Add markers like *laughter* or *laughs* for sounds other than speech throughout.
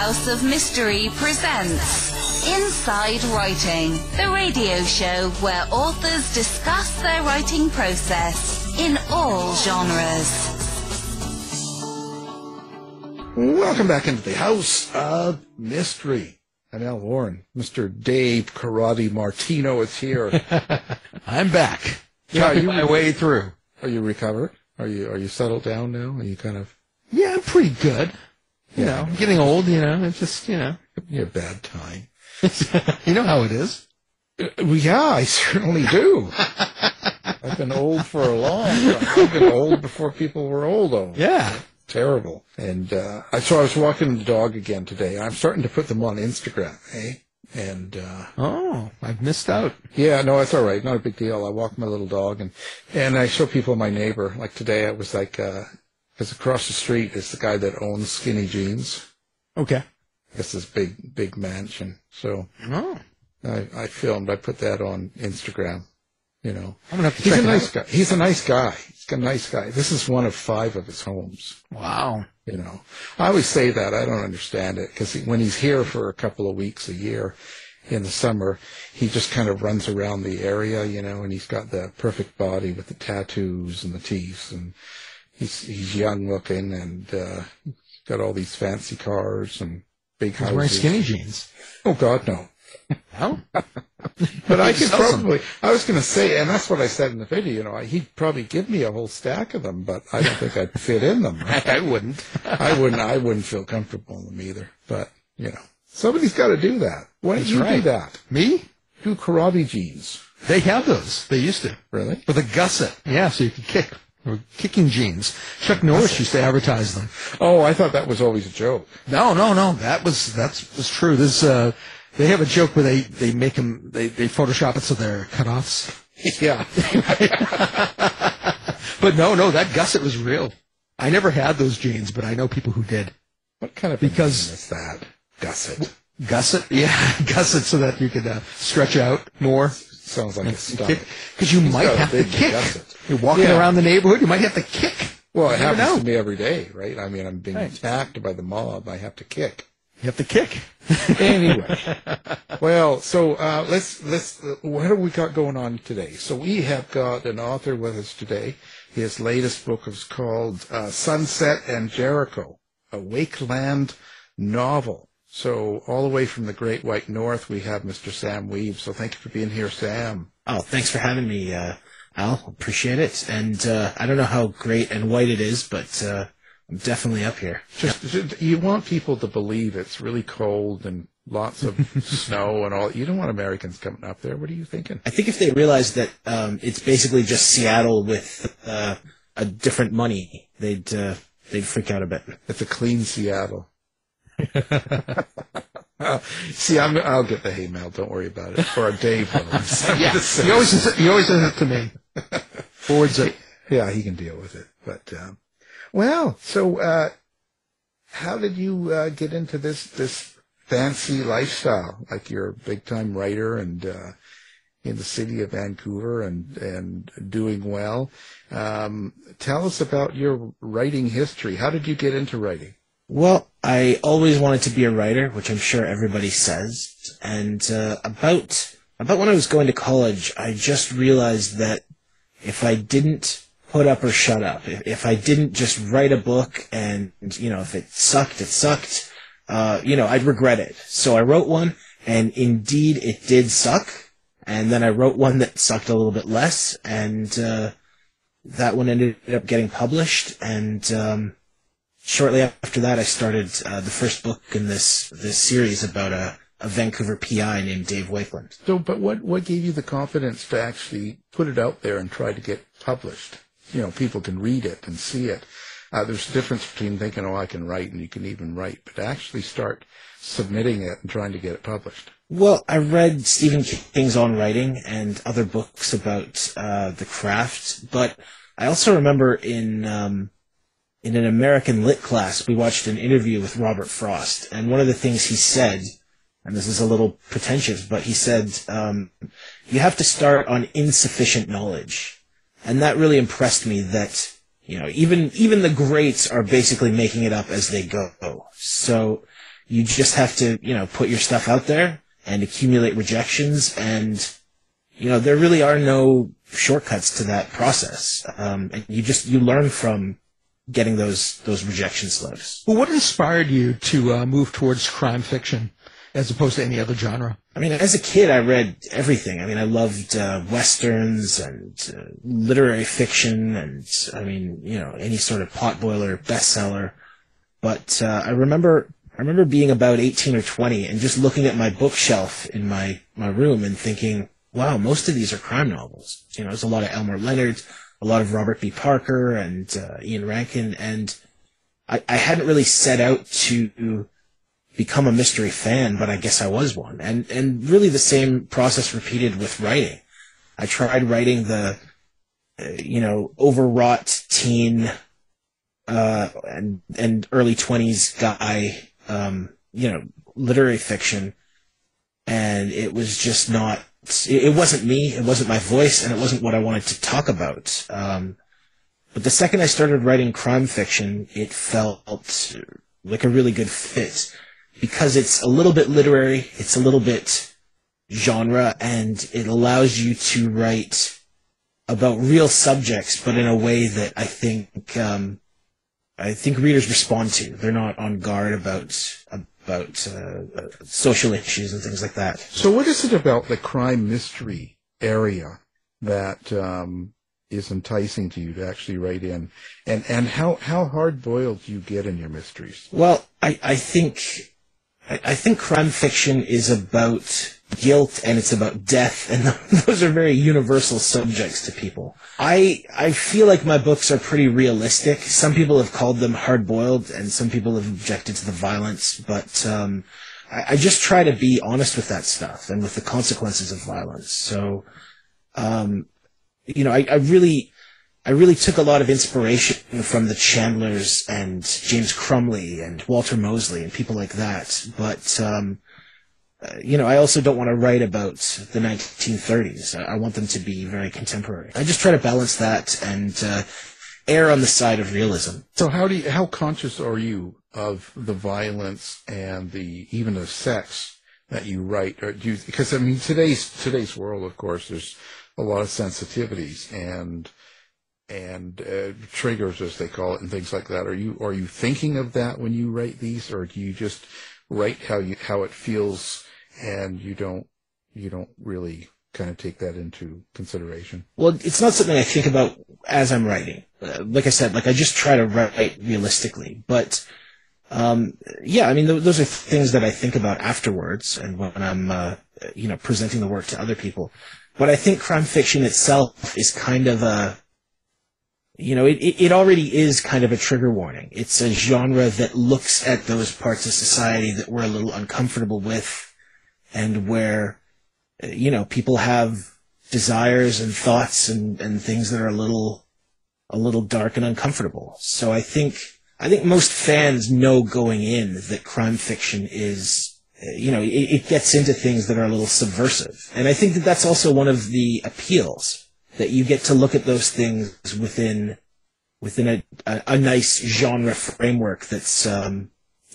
House of Mystery presents Inside Writing, the radio show where authors discuss their writing process in all genres. Welcome back into the House of Mystery. I'm Al Warren. Mr. Dave Karate Martino is here. *laughs* I'm back. Yeah, Talking you- my way through. Are you recovered? Are you are you settled down now? Are you kind of Yeah, I'm pretty good. You Yeah. know, I'm getting old, you know, it's just, you know, a bad time? *laughs* you know how it is. Uh, well, yeah, I certainly do. *laughs* I've been old for a long time. I've been old before people were old. Though. Yeah. terrible. And uh, I so I was walking the dog again today. I'm starting to put them on Instagram, eh? And uh, Oh, I've missed out. yeah, no, it's all right, not a big deal. I walk my little dog, and and I show people my neighbor. Like today, I was like, because across the street is the guy that owns Skinny Jeans. Okay. It's this big big mansion. So Oh. I, I filmed. I put that on Instagram. You know, I'm gonna have to he's check a it nice out. guy. He's a nice guy. He's a nice guy. This is one of five of his homes. Wow. You know, I always say that. I don't understand it because when he's here for a couple of weeks a year in the summer, he just kind of runs around the area, you know, and he's got the perfect body with the tattoos and the teeth and he's, he's young looking and, uh, got all these fancy cars and big He's houses. wearing skinny jeans. Oh God, no. No? *laughs* But I could sells them. probably, I was going to say, and that's what I said in the video, you know, I, he'd probably give me a whole stack of them, but I don't think I'd fit in them. *laughs* I wouldn't. *laughs* I wouldn't. I wouldn't feel comfortable in them either. But you know, somebody's got to do that. Why don't That's you do that? Me? Do karate jeans. They have those. They used to. Really? With a gusset. Yeah, so you could kick. Or kicking jeans. Chuck Norris used to advertise them. Oh, I thought that was always a joke. No, no, no. That was that's was true. This uh, they have a joke where they they make them they they Photoshop it so they're cutoffs. *laughs* Yeah. *laughs* But no, no, that gusset was real. I never had those jeans, but I know people who did. what kind of Because- is that? Gusset. Gusset, yeah, *laughs* gusset, so that you could uh, stretch out more. Sounds like a stomach. Because you might have to kick. gusset. You're walking Yeah. around the neighborhood, you might have to kick. Well, it happens know. to me every day, right? I mean, I'm being Right. attacked by the mob. I have to kick. You have to kick. *laughs* anyway, *laughs* well, so uh, let's let's. Uh, what have we got going on today? So we have got an author with us today. His latest book is called uh, Sunset and Jericho, a Wakeland novel. So all the way from the Great White North, we have Mr. Sam Wiebe. So thank you for being here, Sam. Oh, thanks for having me, uh, Al. Appreciate it. And uh, I don't know how great and white it is, but uh, I'm definitely up here. Just, just you want people to believe it's really cold and lots of *laughs* snow and all. You don't want Americans coming up there. What are you thinking? I think if they realized that um, it's basically just Seattle with uh, a different money, they'd uh, they'd freak out a bit. It's a clean Seattle. *laughs* See, I'm, I'll get the hay mail. Don't worry about it. Or a Dave will. *laughs* Yeah, he always says, he always says it to me. *laughs* Forwards it. yeah, he can deal with it. But um, well, so uh, how did you uh, get into this this fancy lifestyle? Like you're a big time writer and uh, in the city of Vancouver and and doing well. Um, tell us about your writing history. How did you get into writing? Well, I always wanted to be a writer, which I'm sure everybody says. And uh, about about when I was going to college, I just realized that if I didn't put up or shut up, if, if I didn't just write a book and you know if it sucked, it sucked, uh, you know I'd regret it. So I wrote one, and indeed it did suck. And then I wrote one that sucked a little bit less, and uh, that one ended up getting published. And um, shortly after that, I started uh, the first book in this this series about a, a Vancouver PI named Dave Wakeland. So, but what what gave you the confidence to actually put it out there and try to get published? You know, people can read it and see it. Uh, there's a difference between thinking, "Oh, I can write," and you can even write, but actually start submitting it and trying to get it published. Well, I read Stephen King's On Writing and other books about uh, the craft, but I also remember in um, in an American lit class we watched an interview with Robert Frost, and one of the things he said, and this is a little pretentious, but he said um, you have to start on insufficient knowledge, and that really impressed me. That you know, even even the greats are basically making it up as they go. So You just have to, you know, put your stuff out there and accumulate rejections and, you know, there really are no shortcuts to that process. Um, and you just, you learn from getting those, those rejection slips. Well, what inspired you to uh, move towards crime fiction as opposed to any other genre? I mean, as a kid, I read everything. I mean, I loved uh, westerns and uh, literary fiction, and I mean, you know, any sort of potboiler bestseller. But uh, I remember, I remember being about eighteen or twenty, and just looking at my bookshelf in my my room and thinking, "Wow, most of these are crime novels." You know, there's a lot of Elmore Leonard, a lot of Robert B. Parker, and uh, Ian Rankin, and I, I hadn't really set out to become a mystery fan, but I guess I was one. And and really the same process repeated with writing. I tried writing the uh, you know overwrought teen uh, and and early twenties guy um, you know literary fiction, and it was just not. It wasn't me. It wasn't my voice, and it wasn't what I wanted to talk about. Um, but the second I started writing crime fiction, it felt like a really good fit because it's a little bit literary, it's a little bit genre, and it allows you to write about real subjects, but in a way that I think um, I think readers respond to. They're not on guard about about uh, social issues and things like that. So, what is it about the crime mystery area that um, is enticing to you to actually write in, and and how how hard boiled do you get in your mysteries? Well, I I think I, think crime fiction is about guilt and it's about death, *laughs* and those are very universal subjects to people. I I feel like my books are pretty realistic. Some people have called them hard boiled, and some people have objected to the violence, but um, I, I, just try to be honest with that stuff and with the consequences of violence. So, um, you know, I, I really I really took a lot of inspiration from the Chandlers and James Crumley and Walter Mosley and people like that. But, um, uh, you know, I also don't want to write about the 1930s. I, want them to be very contemporary. I just try to balance that and uh, err on the side of realism. So how do you, how conscious are you of the violence and the even the sex that you write? Or do you, because I mean today's today's world, of course, there's a lot of sensitivities and and uh, triggers, as they call it, and things like that. Are you are you thinking of that when you write these, or do you just write how you how it feels, and you don't you don't really kind of take that into consideration? Well, it's not something I think about as I'm writing. Uh, like I said, like I just try to write realistically, but. Um, yeah, I mean, th- those are things that I think about afterwards and when I'm, uh, you know, presenting the work to other people. But I think crime fiction itself is kind of a, you know, it, it already is kind of a trigger warning. It's a genre that looks at those parts of society that we're a little uncomfortable with and where, you know, people have desires and thoughts and, and things that are a little, a little dark and uncomfortable. So I think, I think most fans know going in that crime fiction is, you know, it, it gets into things that are a little subversive. And I think that that's also one of the appeals that you get to look at those things within within a, a, a nice genre framework that's um,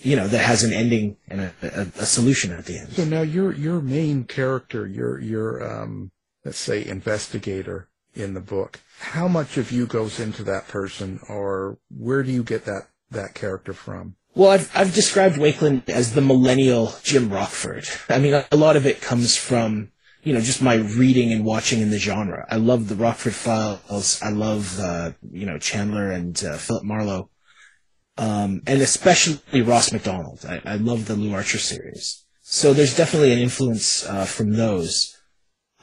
you know that has an ending and a, a, a, solution at the end. So now your your main character, your your um, let's say investigator in the book, how much of you goes into that person, or where do you get that that character from? Well, I've I've described Wakeland as the millennial Jim Rockford. I mean, a lot of it comes from you know, just my reading and watching in the genre. I love the Rockford Files. I love, uh, you know, Chandler and uh, Philip Marlowe. Um, and especially Ross Macdonald. I, I love the Lew Archer series. So there's definitely an influence uh, from those.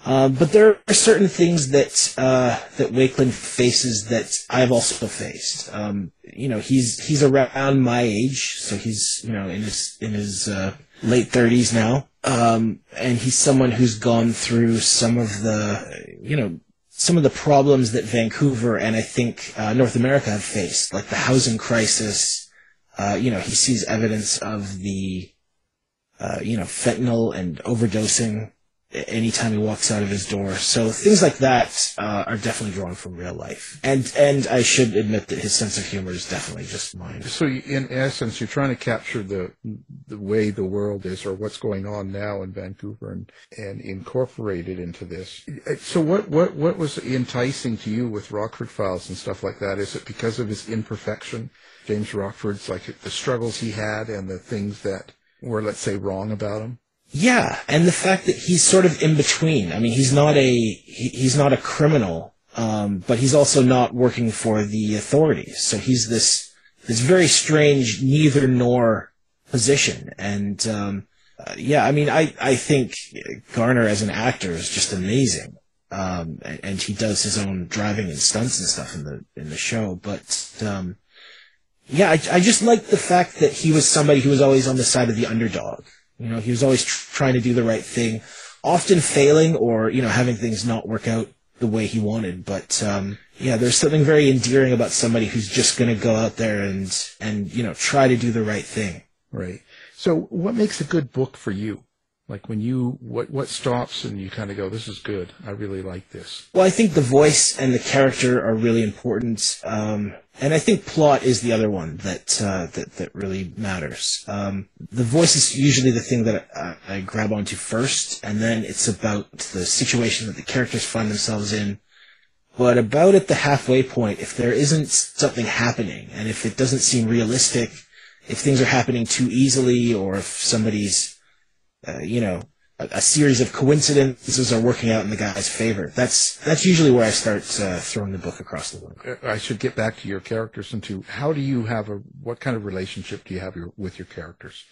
Uh, but there are certain things that uh, that Wakeland faces that I've also faced. Um, you know, he's he's around my age, so he's you know in his in his uh, late thirties now. Um, and he's someone who's gone through some of the, you know, some of the problems that Vancouver and I think uh, North America have faced, like the housing crisis. Uh, you know, he sees evidence of the, uh, you know, fentanyl and overdosing anytime he walks out of his door. So things like that uh, are definitely drawn from real life. And and I should admit that his sense of humor is definitely just mine. So, you- in essence, you're trying to capture the the way the world is, or what's going on now in Vancouver, and and incorporate it into this. So, what what what was enticing to you with Rockford Files and stuff like that? Is it because of his imperfection, James Rockford's like the struggles he had and the things that were, let's say, wrong about him? Yeah, and the fact that he's sort of in between. I mean, he's not a he, he's not a criminal, um, but he's also not working for the authorities. So he's this this very strange neither nor position. And um, uh, yeah, I mean, I I think Garner as an actor is just amazing. Um, and, and he does his own driving and stunts and stuff in the in the show. But um, yeah, I, I just like the fact that he was somebody who was always on the side of the underdog. You know, he was always tr- trying to do the right thing, often failing or, you know, having things not work out the way he wanted. But, um, yeah, there's something very endearing about somebody who's just going to go out there and, and, you know, try to do the right thing. Right. So, what makes a good book for you? Like when you what what stops and you kind of go, "This is good. I really like this." Well, I think the voice and the character are really important, um, and I think plot is the other one that uh, that that really matters. Um, the voice is usually the thing that I, I grab onto first, and then it's about the situation that the characters find themselves in. But about at the halfway point, if there isn't something happening, and if it doesn't seem realistic, if things are happening too easily, or if somebody's uh, you know, a, a, series of coincidences are working out in the guy's favor. That's that's usually where I start uh, throwing the book across the room. I should get back to your characters and to how do you have a what kind of relationship do you have your, with your characters?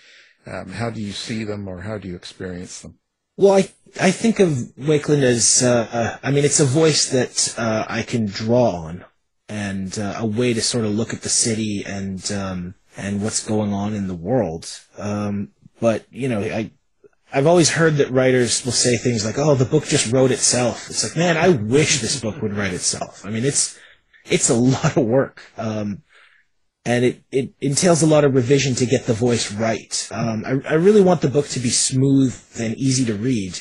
Um, how do you see them or how do you experience them? Well, I I think of Wakeland as uh, I mean it's a voice that uh, I can draw on and uh, a way to sort of look at the city and um, and what's going on in the world. Um, but you know I I've always heard that writers will say things like, "Oh, the book just wrote itself." It's like, man, I wish this book would write itself. I mean, it's it's a *laughs* lot of work, um, and it it entails a lot of revision to get the voice right. Um, I I really want the book to be smooth and easy to read,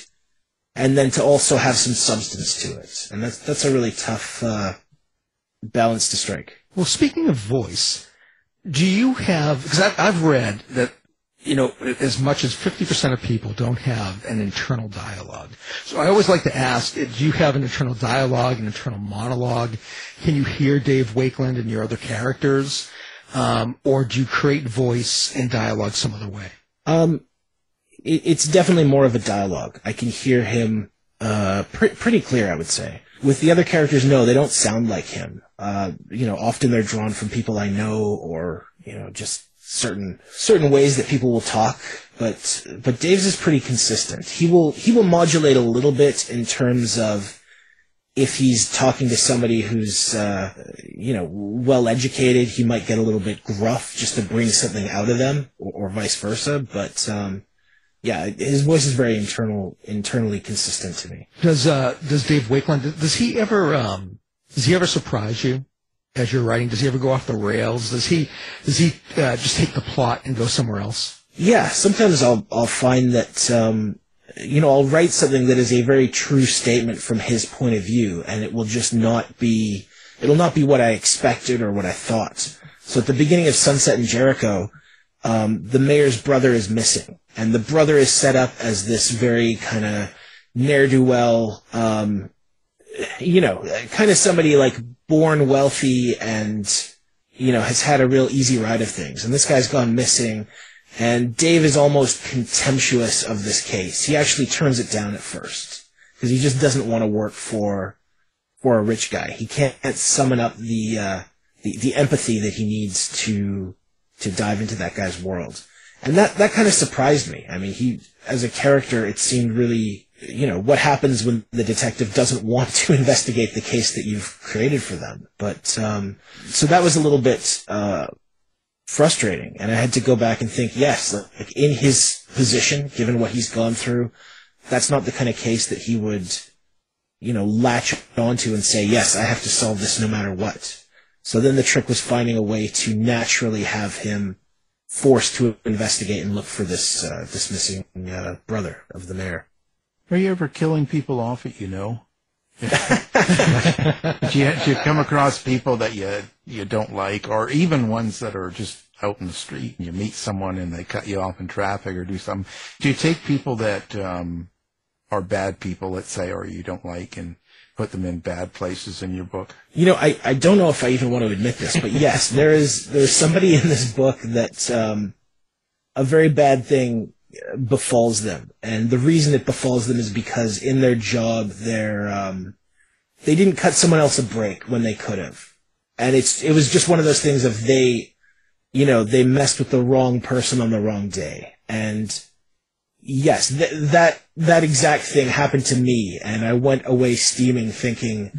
and then to also have some substance to it, and that's that's a really tough uh, balance to strike. Well, speaking of voice, do you have? Because I've read that you know, as much as 50% of people don't have an internal dialogue. So I always like to ask, do you have an internal dialogue, an internal monologue? Can you hear Dave Wakeland and your other characters? Um, or do you create voice and dialogue some other way? Um, it, it's definitely more of a dialogue. I can hear him, uh, pre- pretty clear, I would say. With the other characters, no, they don't sound like him. Uh, you know, often they're drawn from people I know or, you know, just certain certain ways that people will talk, but but Dave's is pretty consistent. He will he will modulate a little bit in terms of if he's talking to somebody who's uh, you know well educated, he might get a little bit gruff just to bring something out of them, or, or vice versa. But um, yeah, his voice is very internal internally consistent to me. Does uh, does Dave Wakeland does he ever um, does he ever surprise you? As you're writing? Does he ever go off the rails? Does he does he uh, just take the plot and go somewhere else? Yeah, sometimes I'll I'll find that um, you know I'll write something that is a very true statement from his point of view, and it will just not be it'll not be what I expected or what I thought. So at the beginning of Sunset and Jericho, um, the mayor's brother is missing, and the brother is set up as this very kind of ne'er do well, um, you know, kind of somebody like born wealthy and, you know, has had a real easy ride of things. And this guy's gone missing. And Dave is almost contemptuous of this case. He actually turns it down at first because he just doesn't want to work for for a rich guy. He can't summon up the, uh, the the empathy that he needs to to dive into that guy's world. And that that kind of surprised me. I mean, he as a character, it seemed really you know, what happens when the detective doesn't want to *laughs* investigate the case that you've created for them. But, um, so that was a little bit, uh, frustrating. And I had to go back and think, yes, like in his position, given what he's gone through, that's not the kind of case that he would, you know, latch onto and say, yes, I have to solve this no matter what. So then the trick was finding a way to naturally have him forced to investigate and look for this, uh, this missing, uh, brother of the mayor. Are you ever killing people off that you know? do, *laughs* you, do you come across people that you you don't like, or even ones that are just out in the street and you meet someone and they cut you off in traffic or do something? Do you take people that um, are bad people, let's say, or you don't like, and put them in bad places in your book? You know, I, I don't know if I even want to admit this, but yes, there is there's somebody in this book that um, a very bad thing befalls them, and the reason it befalls them is because in their job they're um, they didn't cut someone else a break when they could have, and it's it was just one of those things of they, you know, they messed with the wrong person on the wrong day, and yes, th- that that exact thing happened to me, and I went away steaming, thinking,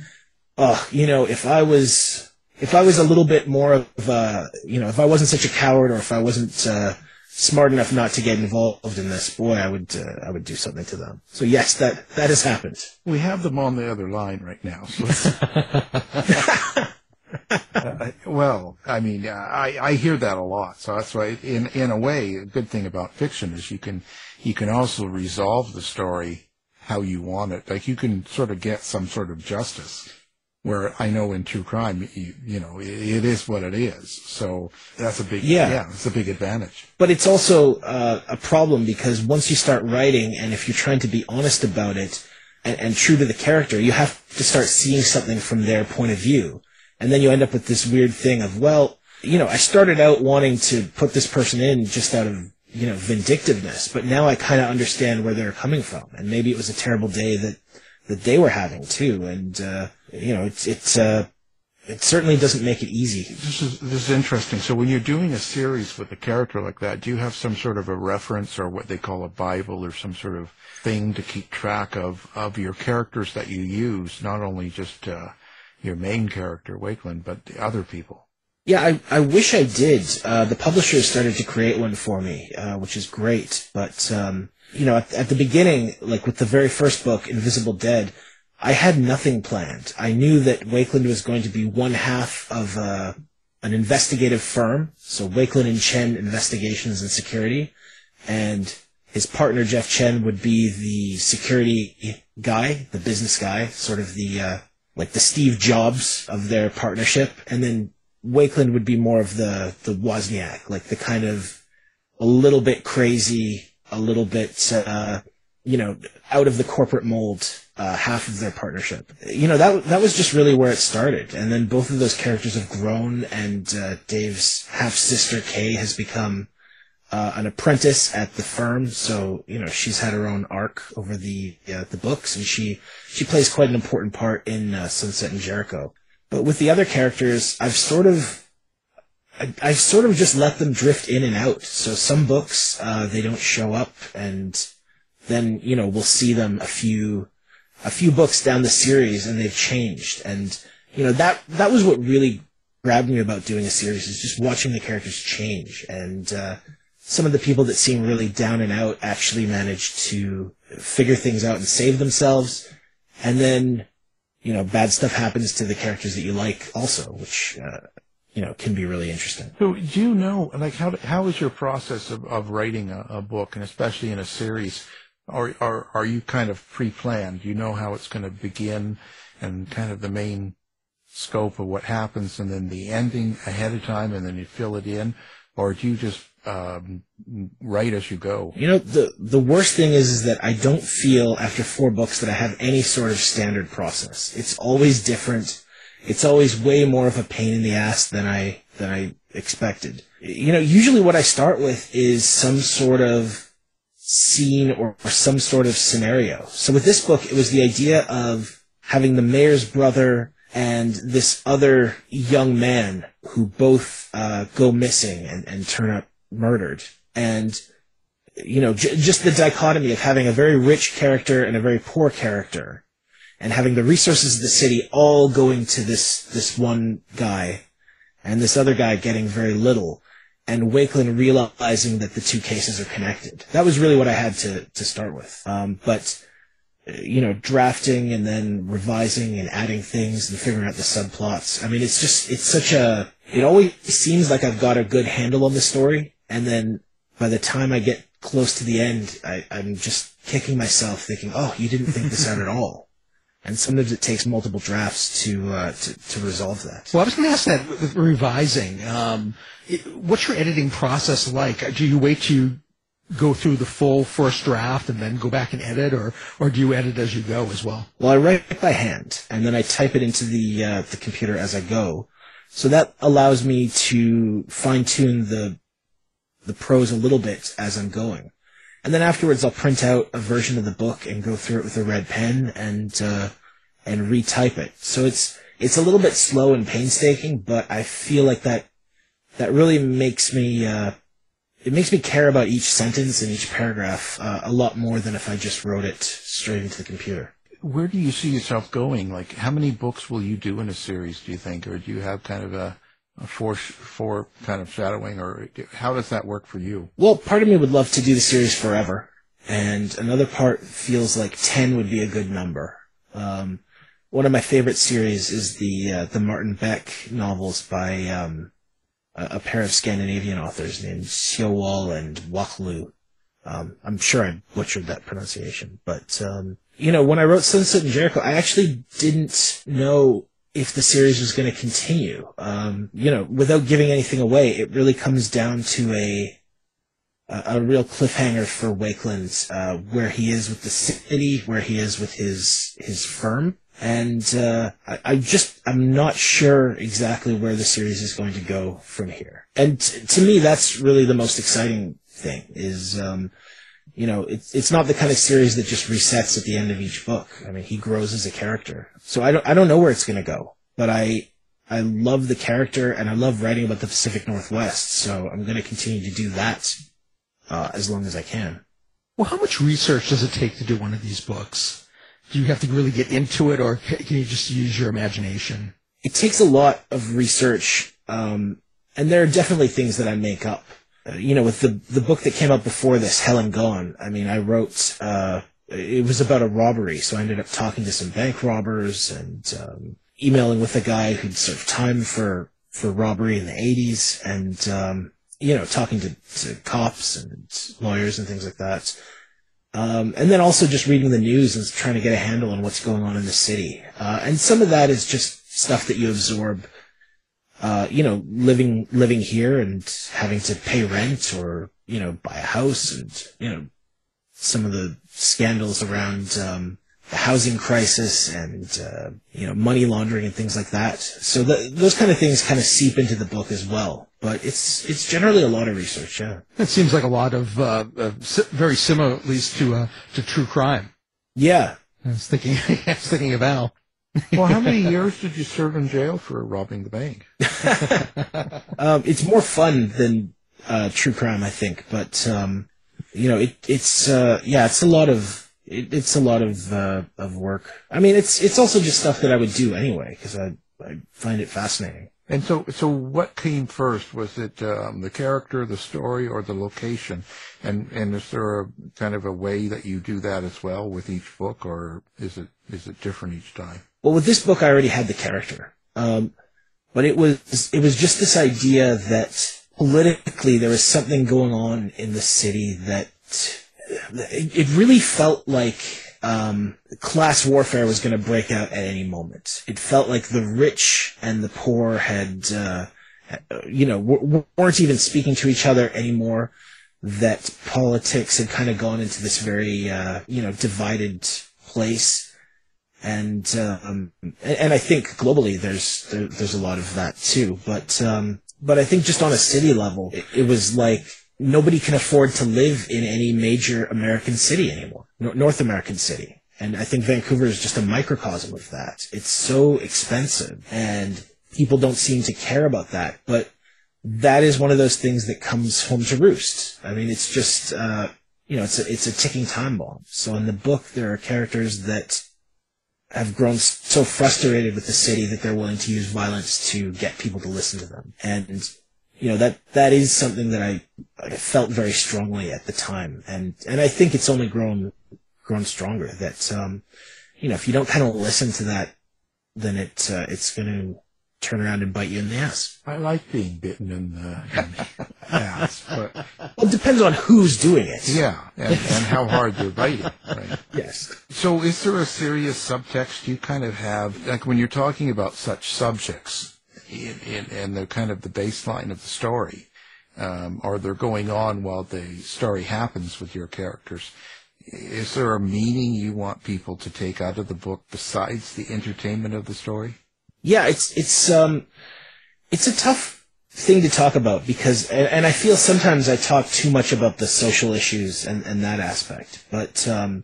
oh, you know, if I was if I was a little bit more of a, you know, if I wasn't such a coward, or if I wasn't uh, smart enough not to get involved in this, boy, I would uh, I would do something to them. So yes, that that has happened. We have them on the other line right now. So *laughs* *laughs* uh, well, I mean, I I hear that a lot. So that's why, in in a way, a good thing about fiction is you can you can also resolve the story how you want it. Like you can sort of get some sort of justice where I know in true crime, you, you know, it, it is what it is. So that's a big, yeah, yeah it's a big advantage. But it's also uh, a problem because once you start writing, and if you're trying to be honest about it and, and true to the character, you have to start seeing something from their point of view, and then you end up with this weird thing of, well, you know, I started out wanting to put this person in just out of you know vindictiveness, but now I kind of understand where they're coming from, and maybe it was a terrible day that that they were having too, and. Uh, you know, it's it's uh, it certainly doesn't make it easy. This is this is interesting. So when you're doing a series with a character like that, do you have some sort of a reference or what they call a bible or some sort of thing to keep track of of your characters that you use, not only just uh, your main character Wakeland, but the other people? Yeah, I, I wish I did. Uh, the publisher started to create one for me, uh, which is great. But um, you know, at, at the beginning, like with the very first book, Invisible Dead, I had nothing planned. I knew that Wakeland was going to be one half of uh, an investigative firm, so Wakeland and Chen Investigations and Security, and his partner Jeff Chen would be the security guy, the business guy, sort of the uh, like the Steve Jobs of their partnership, and then Wakeland would be more of the the Wozniak, like the kind of a little bit crazy, a little bit uh, you know out of the corporate mold uh, half of their partnership. You know that that was just really where it started, and then both of those characters have grown, and uh, Dave's half sister Kay has become uh, an apprentice at the firm. So you know she's had her own arc over the uh, the books, and she she plays quite an important part in uh, Sunset and Jericho. But with the other characters, I've sort of I, I've sort of just let them drift in and out. So some books uh, they don't show up, and then you know we'll see them a few a few books down the series and they've changed. And, you know, that, that was what really grabbed me about doing a series is just watching the characters change. And, uh, some of the people that seem really down and out actually managed to figure things out and save themselves. And then, you know, bad stuff happens to the characters that you like also, which, uh, you know, can be really interesting. So, do you know, like, how how is your process of, of writing a, a book, and especially in a series? Or, or are you kind of pre-planned? You know how it's going to begin and kind of the main scope of what happens and then the ending ahead of time and then you fill it in? Or do you just um, write as you go? You know, the, the worst thing is, is that I don't feel after four books that I have any sort of standard process. It's always different. It's always way more of a pain in the ass than I, than I expected. You know, usually what I start with is some sort of scene or, or some sort of scenario. So with this book, it was the idea of having the mayor's brother and this other young man who both uh, go missing and, and turn up murdered. And, you know, j- just the dichotomy of having a very rich character and a very poor character and having the resources of the city all going to this, this one guy and this other guy getting very little and Wakeland realizing that the two cases are connected. That was really what I had to, to start with. Um, but, you know, drafting and then revising and adding things and figuring out the subplots. I mean, it's just, it's such a, it always seems like I've got a good handle on the story and then by the time I get close to the end, I, I'm just kicking myself, thinking, "Oh, you didn't think this out at *laughs* all." And sometimes it takes multiple drafts to uh, to, to resolve that. Well, I was going to ask that with revising. Um, it, what's your editing process like? Do you wait to go through the full first draft and then go back and edit, or or do you edit as you go as well? Well, I write by hand, and then I type it into the uh, the computer as I go. So that allows me to fine tune the the prose a little bit as I'm going. And then afterwards, I'll print out a version of the book and go through it with a red pen and uh, and retype it. So it's it's a little bit slow and painstaking, but I feel like that that really makes me uh, it makes me care about each sentence and each paragraph uh, a lot more than if I just wrote it straight into the computer. Where do you see yourself going? Like, how many books will you do in a series? Do you think, or do you have kind of a a four four kind of shadowing, or how does that work for you? Well, part of me would love to do the series forever, and another part feels like ten would be a good number. Um, one of my favorite series is the uh, the Martin Beck novels by um, a, a, pair of Scandinavian authors named Sjowall and Wahlöö. Um, I'm sure I butchered that pronunciation, but um, you know, when I wrote Sunset and Jericho, I actually didn't know if the series was going to continue. Um, you know, without giving anything away, it really comes down to a a, real cliffhanger for Wakeland, uh, where he is with the city, where he is with his his firm, and uh, I, I just I'm not sure exactly where the series is going to go from here. And t- to me, that's really the most exciting thing is. Um, you know, it's it's not the kind of series that just resets at the end of each book. I mean, he grows as a character. So I don't I don't know where it's going to go, but I I love the character and I love writing about the Pacific Northwest. So I'm going to continue to do that uh, as long as I can. Well, how much research does it take to do one of these books? Do you have to really get into it, or can you just use your imagination? It takes a lot of research, um, and there are definitely things that I make up. Uh, you know, with the the book that came out before this, Hell and Gone. I mean, I wrote. Uh, it was about a robbery, so I ended up talking to some bank robbers and um, emailing with a guy who'd served time for for robbery in the '80s, and um, you know, talking to, to cops and lawyers and things like that. Um, and then also just reading the news and trying to get a handle on what's going on in the city. Uh, and some of that is just stuff that you absorb uh, you know, living living here and having to pay rent or you know buy a house and you know some of the scandals around um, the housing crisis and uh, you know money laundering and things like that. So the, those kind of things kind of seep into the book as well. But it's it's generally a lot of research. Yeah, it seems like a lot of uh, uh, very similar, at least to uh, to true crime. Yeah, I was thinking. *laughs* I was thinking of Al well, how many years did you serve in jail for robbing the bank? *laughs* um, it's more fun than uh, true crime, I think. But um, you know, it, it's uh, yeah, it's a lot of it, it's a lot of uh, of work. I mean, it's it's also just stuff that I would do anyway because I I find it fascinating. And so, so what came first? Was it um, the character, the story, or the location? And and is there a kind of a way that you do that as well with each book, or is it is it different each time? Well, with this book, I already had the character, um, but it was it was just this idea that politically there was something going on in the city that it really felt like um, class warfare was going to break out at any moment. It felt like the rich and the poor had, uh, you know, weren't even speaking to each other anymore. That politics had kind of gone into this very, uh, you know, divided place. And, um, and I think globally there's, there, there's a lot of that too. But, um, but I think just on a city level, it, it was like, nobody can afford to live in any major American city anymore, North American city. And I think Vancouver is just a microcosm of that. It's so expensive and people don't seem to care about that. But that is one of those things that comes home to roost. I mean, it's just, uh, you know, it's a, it's a ticking time bomb. So in the book, there are characters that have grown so frustrated with the city that they're willing to use violence to get people to listen to them. And you know that that is something that I, I felt very strongly at the time, and and I think it's only grown grown stronger. That um, you know, if you don't kind of listen to that, then it uh, it's going to turn around and bite you in the ass. I like being bitten in the. paths, *laughs* but Well, it depends on who's doing it. yeah, and, and how hard they're biting. Right. *laughs* Yes. So, is there a serious subtext you kind of have, like when you're talking about such subjects, in, in, in the kind of the baseline of the story, um, or they're going on while the story happens with your characters? Is there a meaning you want people to take out of the book besides the entertainment of the story? Yeah, it's it's um it's a tough thing to talk about because and, and I feel sometimes I talk too much about the social issues and, and that aspect. But um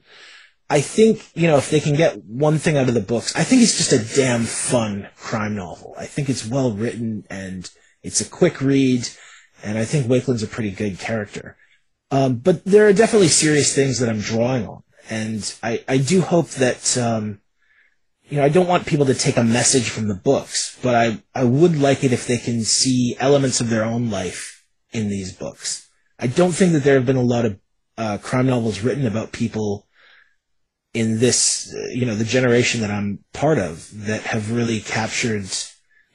I think, you know, if they can get one thing out of the books, I think it's just a damn fun crime novel. I think it's well written and it's a quick read and I think Wakeland's a pretty good character. Um, but there are definitely serious things that I'm drawing on. And I, I do hope that, um, you know, I don't want people to take a message from the books, but I, I would like it if they can see elements of their own life in these books. I don't think that there have been a lot of uh, crime novels written about people in this, you know, the generation that I'm part of that have really captured,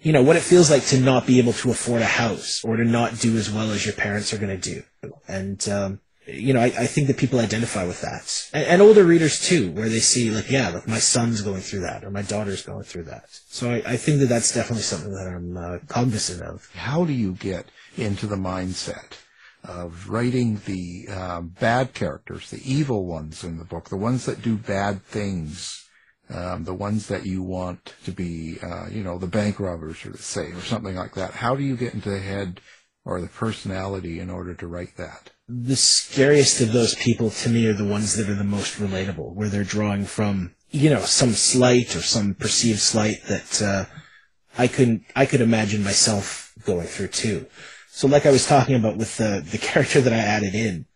you know, what it feels like to not be able to afford a house or to not do as well as your parents are going to do. And, um, you know, I, I think that people identify with that. And, and older readers too, where they see like, yeah, like my son's going through that or my daughter's going through that. So I, I think that that's definitely something that I'm uh, cognizant of. How do you get into the mindset of writing the uh, bad characters, the evil ones in the book, the ones that do bad things, um, the ones that you want to be, uh, you know, the bank robbers, or to say, or something like that? How do you get into the head or the personality in order to write that? The scariest of those people to me are the ones that are the most relatable, where they're drawing from, you know, some slight or some perceived slight that uh, I couldn't, I could imagine myself going through too. So like I was talking about with the, the character that I added in,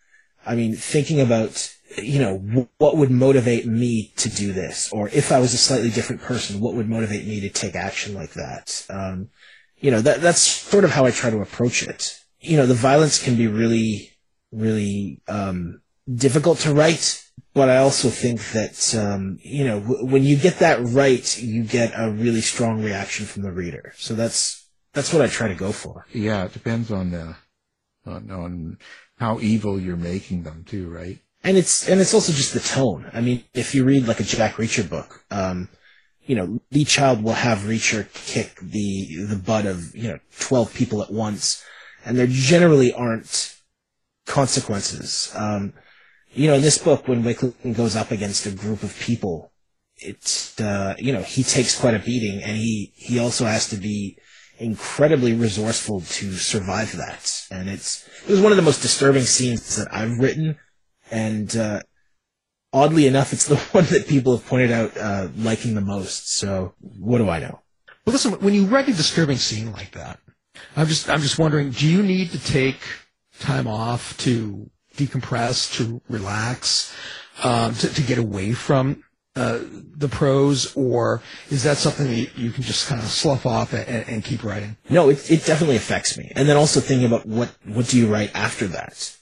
I mean, thinking about, you know, what would motivate me to do this? Or if I was a slightly different person, what would motivate me to take action like that? Um, you know, that, that's sort of how I try to approach it. You know, the violence can be really, really, um, difficult to write, but I also think that, um, you know, w- when you get that right, you get a really strong reaction from the reader. So that's, that's what I try to go for. Yeah, it depends on the on, on how evil you're making them too, right? And it's and it's also just the tone. I mean, if you read like a Jack Reacher book, um, you know, Lee Child will have Reacher kick the the butt of you know twelve people at once, and there generally aren't consequences. Um, you know, in this book, when Wakeland goes up against a group of people, it's uh, you know he takes quite a beating, and he he also has to be incredibly resourceful to survive that. And it's it was one of the most disturbing scenes that I've written, and uh, oddly enough, it's *laughs* the one that people have pointed out uh, liking the most. So what do I know? Well, listen, when you write a disturbing scene like that, I'm just I'm just wondering, do you need to take time off to decompress, to relax, um, to, to get away from uh, the prose, or is that something that you can just kind of slough off and, and keep writing? No, it it definitely affects me. And then also thinking about what what do you write after that.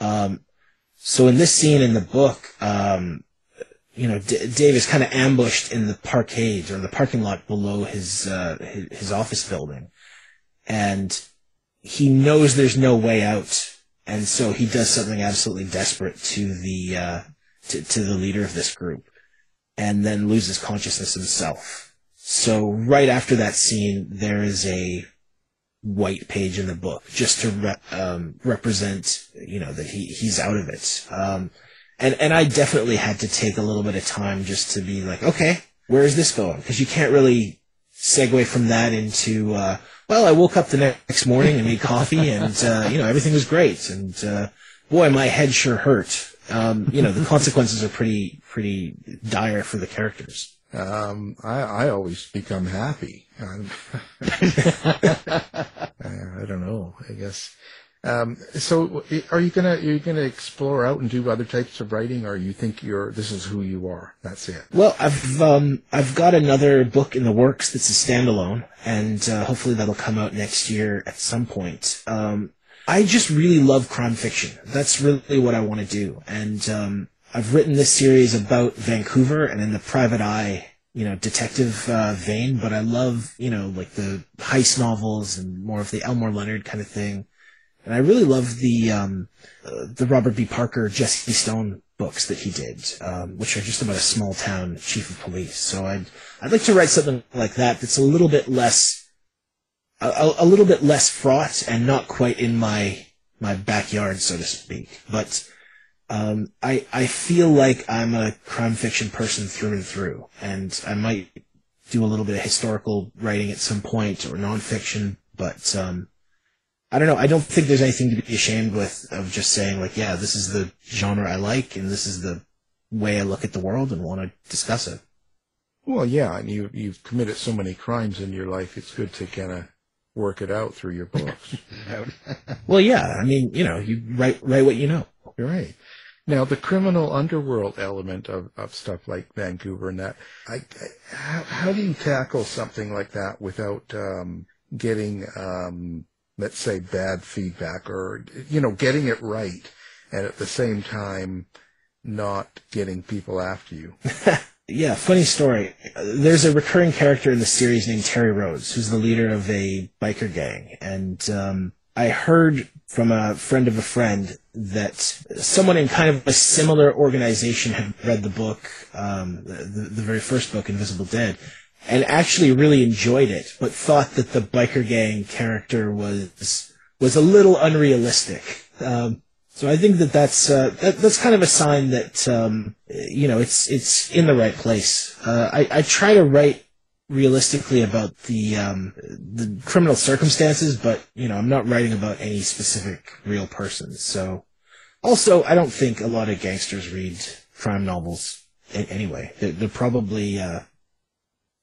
Um, so in this scene in the book, um, you know, D- Dave is kind of ambushed in the parkade or the parking lot below his, uh, his his office building, and he knows there's no way out, and so he does something absolutely desperate to the uh, to, to the leader of this group, and then loses consciousness himself. So right after that scene, there is a white page in the book just to re- um, represent, you know, that he he's out of it. Um, and and I definitely had to take a little bit of time just to be like, okay, where is this going? Because you can't really segue from that into, uh, well, I woke up the next morning and made coffee, and uh, you know everything was great, and uh, boy, my head sure hurt. Um, you know the consequences are pretty pretty dire for the characters. Um, I, I always become happy. I'm- *laughs* I don't know. I guess. Um, so, are you gonna are you gonna explore out and do other types of writing, or you think you're this is who you are? That's it. Well, I've um, I've got another book in the works that's a standalone, and uh, hopefully that'll come out next year at some point. Um, I just really love crime fiction. That's really what I want to do, and um, I've written this series about Vancouver and in the private eye, you know, detective uh, vein. But I love you know like the heist novels and more of the Elmore Leonard kind of thing. And I really love the um, uh, the Robert B. Parker, Jesse Stone books that he did, um, which are just about a small town chief of police. So I'd I'd like to write something like that that's a little bit less a, a little bit less fraught and not quite in my my backyard, so to speak. But um, I I feel like I'm a crime fiction person through and through, and I might do a little bit of historical writing at some point or nonfiction, but um, I don't know. I don't think there's anything to be ashamed with of just saying like, yeah, this is the genre I like, and this is the way I look at the world and want to discuss it. Well, yeah, and you you've committed so many crimes in your life. It's good to kind of work it out through your books. *laughs* *laughs* well, yeah. I mean, you know, you write write what you know. You're right. Now, the criminal underworld element of, of stuff like Vancouver and that, I, I, how, how do you tackle something like that without um, getting, um, let's say, bad feedback or, you know, getting it right and at the same time not getting people after you? *laughs* yeah, funny story. There's a recurring character in the series named Terry Rhodes, who's the leader of a biker gang. And um, I heard from a friend of a friend that someone in kind of a similar organization had read the book, um, the, the very first book, Invisible Dead, and actually really enjoyed it, but thought that the biker gang character was was a little unrealistic. Um, so I think that that's uh, that, that's kind of a sign that um, you know it's it's in the right place. Uh, I, I try to write realistically about the um, the criminal circumstances, but you know, I'm not writing about any specific real person. So, also, I don't think a lot of gangsters read crime novels anyway. They're, they're probably uh,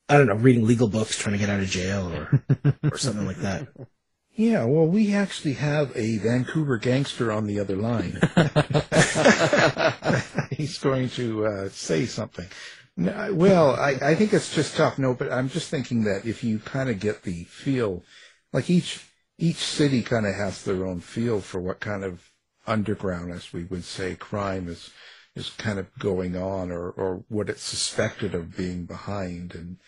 I don't know, reading legal books, trying to get out of jail, or or something like that. *laughs* Yeah, well, we actually have a Vancouver gangster on the other line. *laughs* He's going to uh, say something. No, well, I, I think it's just tough. No, but I'm just thinking that if you kind of get the feel, like each each city kind of has their own feel for what kind of underground, as we would say, crime is is kind of going on, or or what it's suspected of being behind, and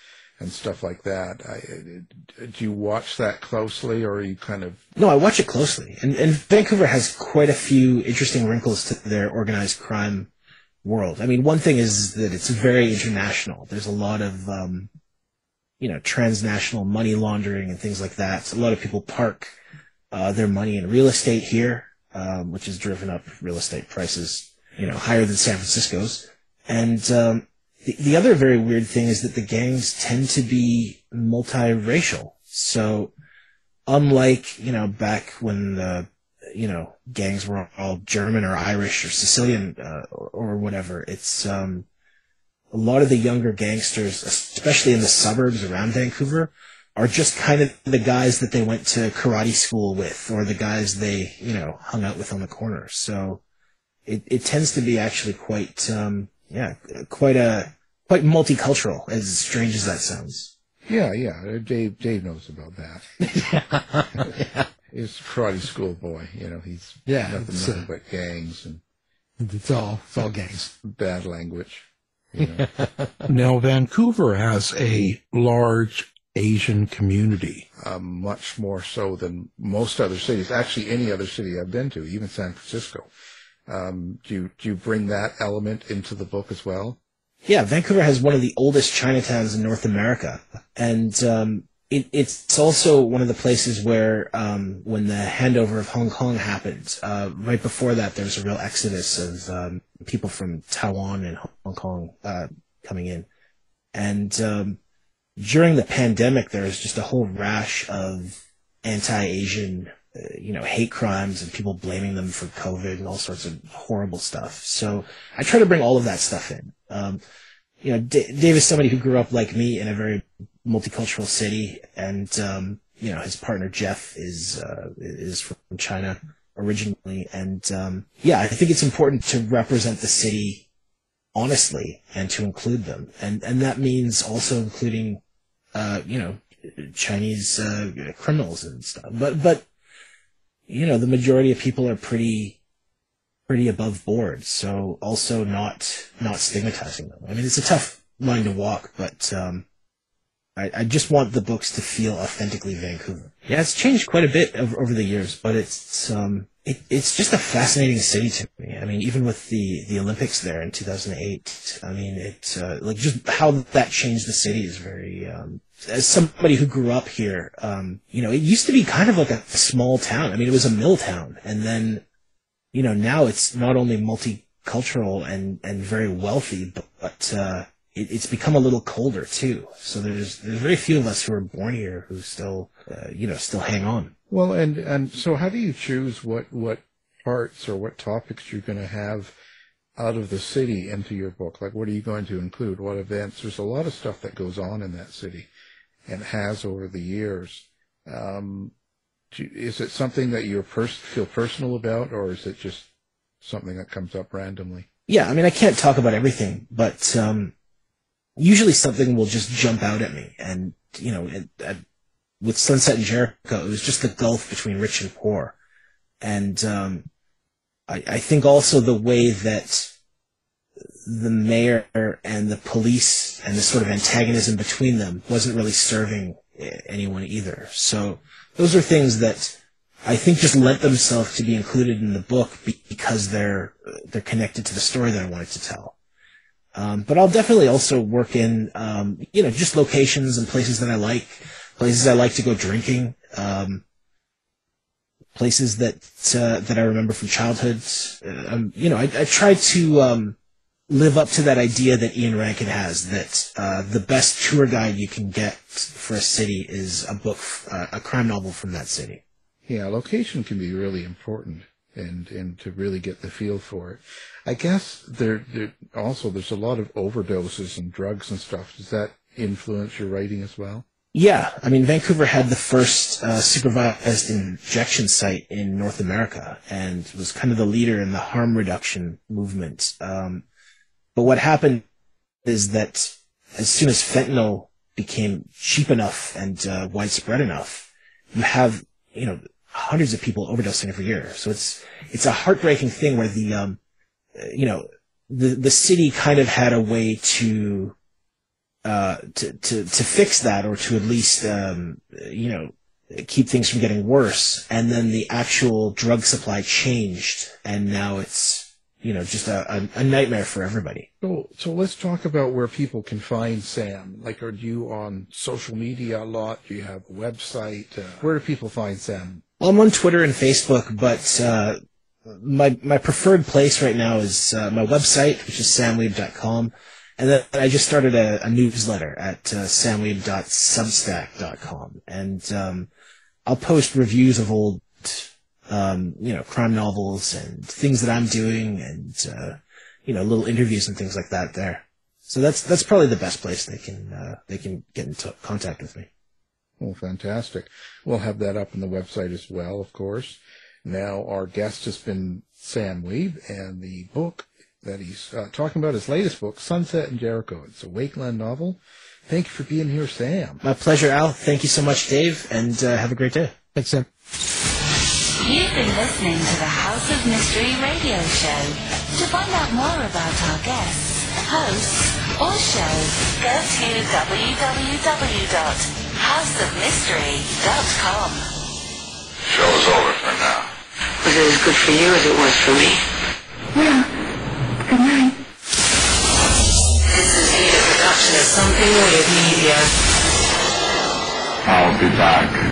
and stuff like that. I, do you watch that closely, or are you kind of? No, I watch it closely, and and Vancouver has quite a few interesting wrinkles to their organized crime world. I mean, one thing is that it's very international. There's a lot of, um, you know, transnational money laundering and things like that. So a lot of people park uh, their money in real estate here, um, which has driven up real estate prices, you know, higher than San Francisco's. And um, the, the other very weird thing is that the gangs tend to be multiracial. So unlike, you know, back when the you know gangs were all German or Irish or Sicilian uh, or, or, whatever. It's um, a lot of the younger gangsters, especially in the suburbs around Vancouver, are just kind of the guys that they went to karate school with, or the guys they you know hung out with on the corner. So it it tends to be actually quite um, yeah quite a quite multicultural, as strange as that sounds. Yeah, yeah. Dave Dave knows about that. *laughs* yeah a karate school boy. You know, he's yeah, nothing, nothing uh, but gangs and it's all it's all gangs. Bad language. You know. *laughs* now Vancouver has a large Asian community. Um, much more so than most other cities. Actually, any other city I've been to, even San Francisco. Um, do you do you bring that element into the book as well? Yeah, Vancouver has one of the oldest Chinatowns in North America, and um, it, it's also one of the places where um, when the handover of Hong Kong happened, uh, right before that, there was a real exodus of um, people from Taiwan and Hong Kong uh, coming in, and um, during the pandemic, there was just a whole rash of anti-Asian, you know, hate crimes and people blaming them for COVID and all sorts of horrible stuff. So I try to bring all of that stuff in. Um, you know, D- Dave is somebody who grew up like me in a very multicultural city, and um, you know his partner Jeff is uh, is from China originally, and um, yeah, I think it's important to represent the city honestly and to include them, and and that means also including uh, you know Chinese uh, criminals and stuff, but but you know the majority of people are pretty pretty above board, so also not not stigmatizing them. I mean, it's a tough line to walk, but um, I, I just want the books to feel authentically Vancouver. Yeah, it's changed quite a bit over, the years, but it's um, it, it's just a fascinating city to me. I mean, even with the the Olympics there in 2008, I mean, it uh, like just how that changed the city is very. Um, as somebody who grew up here, um, you know, it used to be kind of like a small town. I mean, it was a mill town, and then, you know, now it's not only multicultural and and very wealthy, but, but uh, it, it's become a little colder too. So there's there's very few of us who are born here who still uh, you know still hang on. Well, and and so how do you choose what what parts or what topics you're going to have out of the city into your book? Like, what are you going to include? What events? There's a lot of stuff that goes on in that city, and has over the years. Um, is it something that you pers- feel personal about, or is it just something that comes up randomly? Yeah, I mean, I can't talk about everything, but um, usually something will just jump out at me. And, you know, it, it, with Sunset and Jericho, it was just the gulf between rich and poor. And um, I, I think also the way that the mayor and the police and the sort of antagonism between them wasn't really serving anyone either. So those are things that I think just lent themselves to be included in the book because they're they're connected to the story that I wanted to tell. Um, but I'll definitely also work in, um, you know, just locations and places that I like, places I like to go drinking, um, places that uh, that I remember from childhood. Uh, um, you know, I, I try to um, live up to that idea that Ian Rankin has that uh, the best tour guide you can get for a city is a book, uh, a crime novel from that city. Yeah, location can be really important and and to really get the feel for it. I guess there, there also there's a lot of overdoses and drugs and stuff. Does that influence your writing as well? Yeah, I mean Vancouver had the first uh, supervised injection site in North America and was kind of the leader in the harm reduction movement. Um, but what happened is that as soon as fentanyl became cheap enough and uh, widespread enough, you have you know hundreds of people overdosing every year. So it's it's a heartbreaking thing where the um, you know the the city kind of had a way to uh, to to to fix that or to at least um, you know keep things from getting worse. And then the actual drug supply changed, and now it's you know, just a, a, a, nightmare for everybody. So, so let's talk about where people can find Sam. Like, are you on social media a lot? Do you have a website? Uh, where do people find Sam? Well, I'm on Twitter and Facebook, but uh, my my preferred place right now is uh, my website, which is samwiebe.com. And then I just started a, a newsletter at uh, samwiebe.substack.com. And um, I'll post reviews of old, um, you know, crime novels and things that I'm doing and, uh, you know, little interviews and things like that there. So that's that's probably the best place they can uh, they can get in t- contact with me. Oh, fantastic. We'll have that up on the website as well, of course. Now, our guest has been Sam Wiebe, and the book that he's uh, talking about, his latest book, Sunset and Jericho. It's a Wakeland novel. Thank you for being here, Sam. My pleasure, Al. Thank you so much, Dave, and uh, have a great day. Thanks, Sam. You've been listening to the House of Mystery radio show. To find out more about our guests, hosts, or shows, go to www houseofmystery.com. Show's over for now. Was it as good for you as it was for me? Yeah. Good night. This has been a production of Something Weird Media. I'll be back.